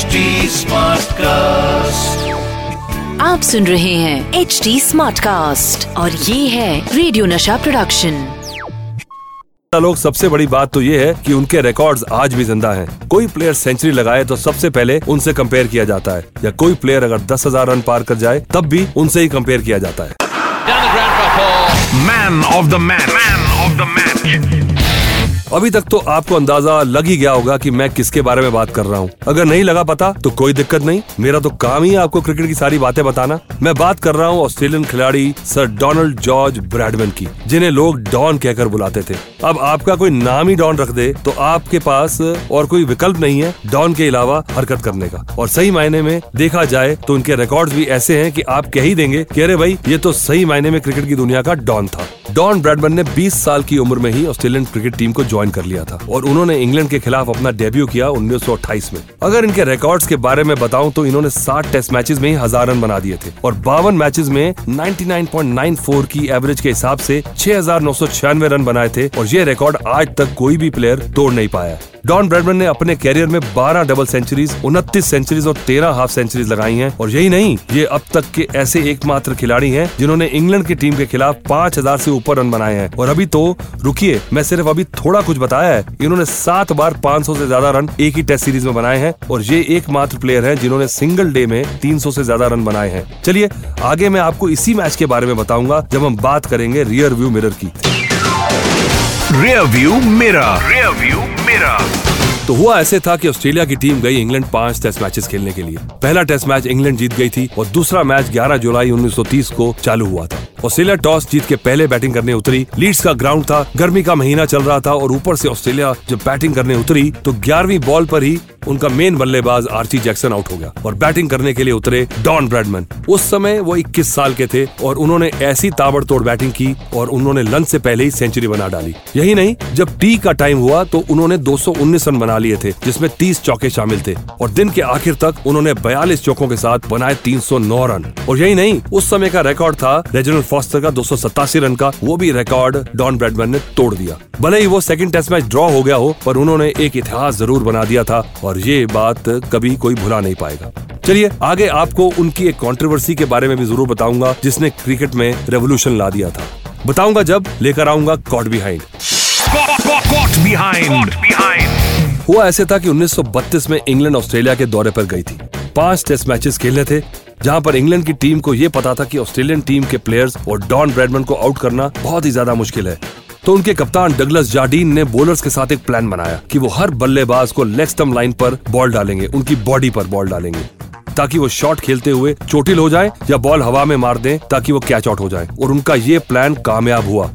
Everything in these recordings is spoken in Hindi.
HD Smartcast. आप सुन रहे हैं एच डी स्मार्ट कास्ट और ये है रेडियो नशा प्रोडक्शन लोग सबसे बड़ी बात तो ये है कि उनके रिकॉर्ड्स आज भी ज़िंदा हैं। कोई प्लेयर सेंचुरी लगाए तो सबसे पहले उनसे कंपेयर किया जाता है या कोई प्लेयर अगर दस हज़ार रन पार कर जाए तब भी उनसे ही कंपेयर किया जाता है Down the ground for four. Man of the अभी तक तो आपको अंदाज़ा लग ही गया होगा कि मैं किसके बारे में बात कर रहा हूँ। अगर नहीं लगा पता तो कोई दिक्कत नहीं। मेरा तो काम ही है आपको क्रिकेट की सारी बातें बताना। मैं बात कर रहा हूँ ऑस्ट्रेलियन खिलाड़ी सर डोनाल्ड जॉर्ज ब्रैडमैन की, जिन्हें लोग डॉन कहकर बुलाते थे। अब आपका कोई नाम ही डॉन रख दे तो आपके पास और कोई विकल्प नहीं है डॉन के अलावा हरकत करने का। और सही मायने में देखा जाए तो उनके रिकॉर्ड भी ऐसे है की आप कह ही देंगे कि अरे भाई, ये तो सही मायने में क्रिकेट की दुनिया का डॉन था। डॉन ब्रैडमन ने 20 साल की उम्र में ही ऑस्ट्रेलियन क्रिकेट टीम को ज्वाइन कर लिया था और उन्होंने इंग्लैंड के खिलाफ अपना डेब्यू किया 1928 में। अगर इनके रिकॉर्ड्स के बारे में बताऊँ तो इन्होंने 60 टेस्ट मैचेस में ही हज़ार रन बना दिए थे और बावन मैचेस में 99.94 की एवरेज के हिसाब से छह हज़ार नौ सौ छियानवे रन बनाए थे और ये रिकॉर्ड आज तक कोई भी प्लेयर तोड़ नहीं पाया। डॉन ब्रैडमैन ने अपने कैरियर में 12 डबल सेंचुरीज, उनतीस सेंचुरीज और 13 हाफ़ सेंचुरीज लगाई हैं। और यही नहीं, ये अब तक के ऐसे एकमात्र खिलाड़ी हैं जिन्होंने इंग्लैंड की टीम के खिलाफ 5000 से ऊपर रन बनाए हैं। और अभी तो रुकिए, मैं सिर्फ़ अभी थोड़ा कुछ बताया है। इन्होंने सात बार 500 से ज़्यादा रन एक ही टेस्ट सीरीज़ में बनाए हैं और ये एकमात्र प्लेयर है जिन्होंने सिंगल डे में 300 से ज़्यादा रन बनाए हैं। चलिए, आगे मैं आपको इसी मैच के बारे में बताऊँगा जब हम बात करेंगे रियर व्यू मिरर की। Rear view mirror rear view mirror तो हुआ ऐसे था कि ऑस्ट्रेलिया की टीम गई इंग्लैंड पाँच टेस्ट मैचेस खेलने के लिए। पहला टेस्ट मैच इंग्लैंड जीत गई थी और दूसरा मैच 11 जुलाई 1930 को चालू हुआ था। ऑस्ट्रेलिया टॉस जीत के पहले बैटिंग करने उतरी। लीड्स का ग्राउंड था, गर्मी का महीना चल रहा था और ऊपर से ऑस्ट्रेलिया जब बैटिंग करने उतरी तो ग्यारहवीं बॉल पर ही उनका मेन बल्लेबाज आर्ची जैक्सन आउट हो गया और बैटिंग करने के लिए उतरे डॉन ब्रैडमैन। उस समय वो 21 साल के थे और उन्होंने ऐसी ताबड़तोड़ बैटिंग की और उन्होंने लंच से पहले ही सेंचुरी बना डाली। यही नहीं, जब टी का टाइम हुआ तो उन्होंने 219 रन बना लिए थे, जिसमें 30 चौके शामिल थे और दिन के आखिर तक उन्होंने 42 चौकों के साथ बनाए 309 रन। और यही नहीं, उस समय का रिकॉर्ड था रेजिनल फॉस्टर का दो सौ सतासी रन का वो भी रिकॉर्ड डॉन ब्रैडमैन ने तोड़ दिया। भले ही वो सेकंड टेस्ट मैच ड्रॉ हो गया हो पर उन्होंने एक इतिहास ज़रूर बना दिया था और ये बात कभी कोई भुला नहीं पाएगा। चलिए आगे आपको उनकी एक कंट्रोवर्सी के बारे में भी ज़रूर बताऊँगा जिसने क्रिकेट में रेवोल्यूशन ला दिया था। बताऊँगा जब लेकर आऊँगा कॉट बिहाइंड behind. हुआ ऐसे था कि 1932 में इंग्लैंड ऑस्ट्रेलिया के दौरे पर गई थी। पाँच टेस्ट मैचेस खेलने थे, जहाँ पर इंग्लैंड की टीम को यह पता था कि ऑस्ट्रेलियन टीम के प्लेयर्स और डॉन ब्रैडमैन को आउट करना बहुत ही ज़्यादा मुश्किल है। तो उनके कप्तान डगलस जार्डीन ने बॉलर्स के साथ एक प्लान बनाया कि वो हर बल्लेबाज को लेग स्टम्प लाइन पर बॉल डालेंगे, उनकी बॉडी पर बॉल डालेंगे, ताकि वो शॉट खेलते हुए चोटिल हो जाए या बॉल हवा में मार दें ताकि वो कैच आउट हो जाए, और उनका ये प्लान कामयाब हुआ।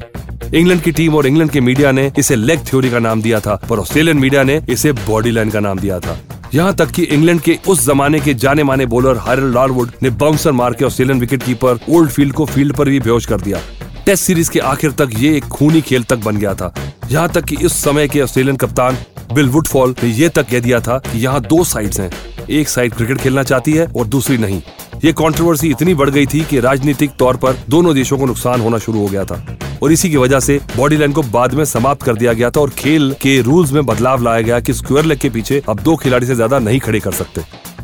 इंग्लैंड की टीम और इंग्लैंड के मीडिया ने इसे लेग थ्योरी का नाम दिया था, पर ऑस्ट्रेलियन मीडिया ने इसे बॉडी लाइन का नाम दिया था। यहाँ तक कि इंग्लैंड के उस जमाने के जाने माने बॉलर हारल लालवुड ने बाउंसर मार के Australian wicket keeper Oldfield को फ़ील्ड पर भी बेहोश कर दिया। टेस्ट सीरीज़ के आखिर तक ये एक खूनी खेल तक बन गया था। यहाँ तक कि इस समय के ऑस्ट्रेलियन कप्तान बिल वुडफॉल ने यह तक कह दिया था कि यहाँ दो साइड्स हैं। एक साइड क्रिकेट खेलना चाहती है और दूसरी नहीं। ये कंट्रोवर्सी इतनी बढ़ गई थी कि राजनीतिक तौर पर दोनों देशों को नुकसान होना शुरू हो गया था। और इसी की वजह से बॉडी लाइन को बाद में समाप्त कर दिया गया था और खेल के रूल्स में बदलाव लाया गया कि स्क्वायर लेग के पीछे अब दो खिलाड़ी से ज़्यादा नहीं खड़े कर सकते।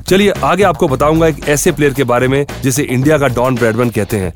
चलिए, आगे आपको बताऊँगा एक ऐसे प्लेयर के बारे में जिसे इंडिया का डॉन ब्रैडमैन कहते हैं।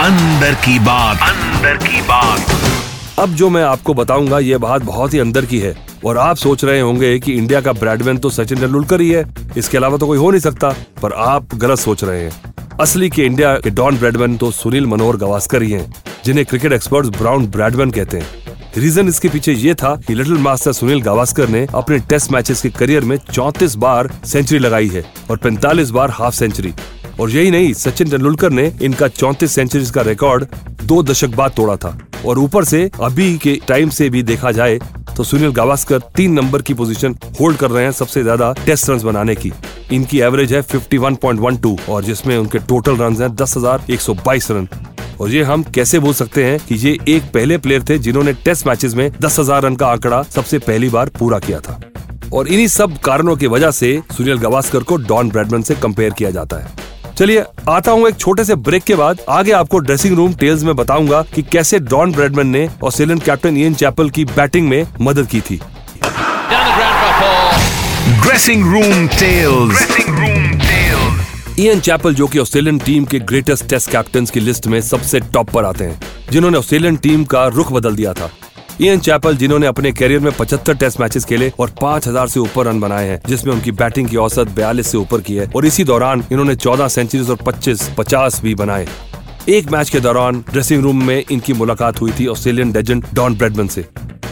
अंदर की बात। अंदर की बात। अब जो मैं आपको बताऊँगा, ये बात बहुत ही अंदर की है। और आप सोच रहे होंगे कि इंडिया का ब्रैडमैन तो सचिन तेंदुलकर ही है। इसके अलावा तो कोई हो नहीं सकता, पर आप गलत सोच रहे हैं। असली के इंडिया के डॉन ब्रैडमैन तो सुनील मनोहर गवास्कर ही हैं, जिन्हें क्रिकेट एक्सपर्ट्स ब्राउन ब्रैडमैन कहते हैं। रीजन इसके पीछे ये था कि लिटिल मास्टर सुनील गावस्कर ने अपने टेस्ट मैचेस के करियर में 34 बार सेंचुरी लगाई है और 45 बार हाफ़ सेंचुरी और यही नहीं सचिन तेंदुलकर ने इनका 34 सेंचुरीज का रिकॉर्ड दो दशक बाद तोड़ा था। और ऊपर से अभी के टाइम से भी देखा जाए तो सुनील गावस्कर तीन नंबर की पोजीशन होल्ड कर रहे हैं सबसे ज़्यादा टेस्ट रन बनाने की। इनकी एवरेज है 51.12 और जिसमें उनके टोटल रन हैं 10,122 रन। और ये हम कैसे बोल सकते हैं कि ये एक पहले प्लेयर थे जिन्होंने टेस्ट मैचेस में 10,000 रन का आंकड़ा सबसे पहली बार पूरा किया था। और इन्हीं सब कारणों की वजह से सुनील गावस्कर को डॉन ब्रैडमैन से कंपेयर किया जाता है। चलिए आता हूँ एक छोटे से ब्रेक के बाद आगे आपको ड्रेसिंग रूम टेल्स में बताऊँगा कि कैसे डॉन ब्रैडमैन ने ऑस्ट्रेलियन कैप्टन इयन चैपल की बैटिंग में मदद की थी। Down the ground Ian Chappell जो कि ऑस्ट्रेलियन टीम के ग्रेटेस्ट टेस्ट कैप्टन की लिस्ट में सबसे टॉप पर आते हैं, जिन्होंने ऑस्ट्रेलियन टीम का रुख बदल दिया था। इयन चैपल जिन्होंने अपने करियर में 75 टेस्ट मैचेस खेले और 5000 से ऊपर रन बनाए हैं, जिसमें उनकी बैटिंग की औसत 42 से ऊपर की है, और इसी दौरान इन्होंने 14 सेंचुरीज और 25 50 भी बनाए। एक मैच के दौरान ड्रेसिंग रूम में इनकी मुलाकात हुई थी ऑस्ट्रेलियन लेजेंड डॉन ब्रेडमन से।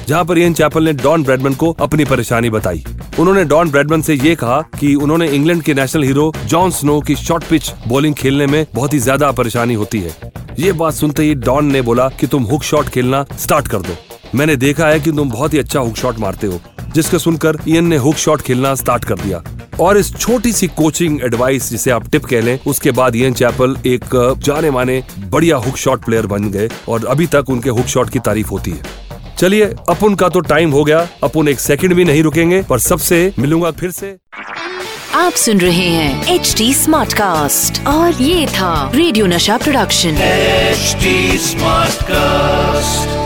जहाँ पर इयन चैपल ने डॉन ब्रेडमन को अपनी परेशानी बताई। उन्होंने डॉन ब्रेडमन से ये कहा कि उन्होंने इंग्लैंड के नेशनल हीरो जॉन स्नो की शॉर्ट पिच बॉलिंग खेलने में बहुत ही ज़्यादा परेशानी होती है। ये बात सुनते ही डॉन ने बोला कि तुम हुक शॉट खेलना स्टार्ट कर दो। मैंने देखा है कि तुम बहुत ही अच्छा हुक शॉट मारते हो, जिसको सुनकर इयन ने हुक शॉट खेलना स्टार्ट कर दिया। और इस छोटी सी कोचिंग एडवाइस, जिसे आप टिप कह लें, उसके बाद इयन चैपल एक जाने माने बढ़िया हुक शॉट प्लेयर बन गए और अभी तक उनके हुक शॉट की तारीफ़ होती है। चलिए अपुन का तो टाइम हो गया। अपुन एक सेकंड भी नहीं रुकेंगे पर सबसे मिलूँगा फिर से। आप सुन रहे हैं एच डी स्मार्ट कास्ट और ये था रेडियो नशा प्रोडक्शन एच स्मार्ट Smartcast.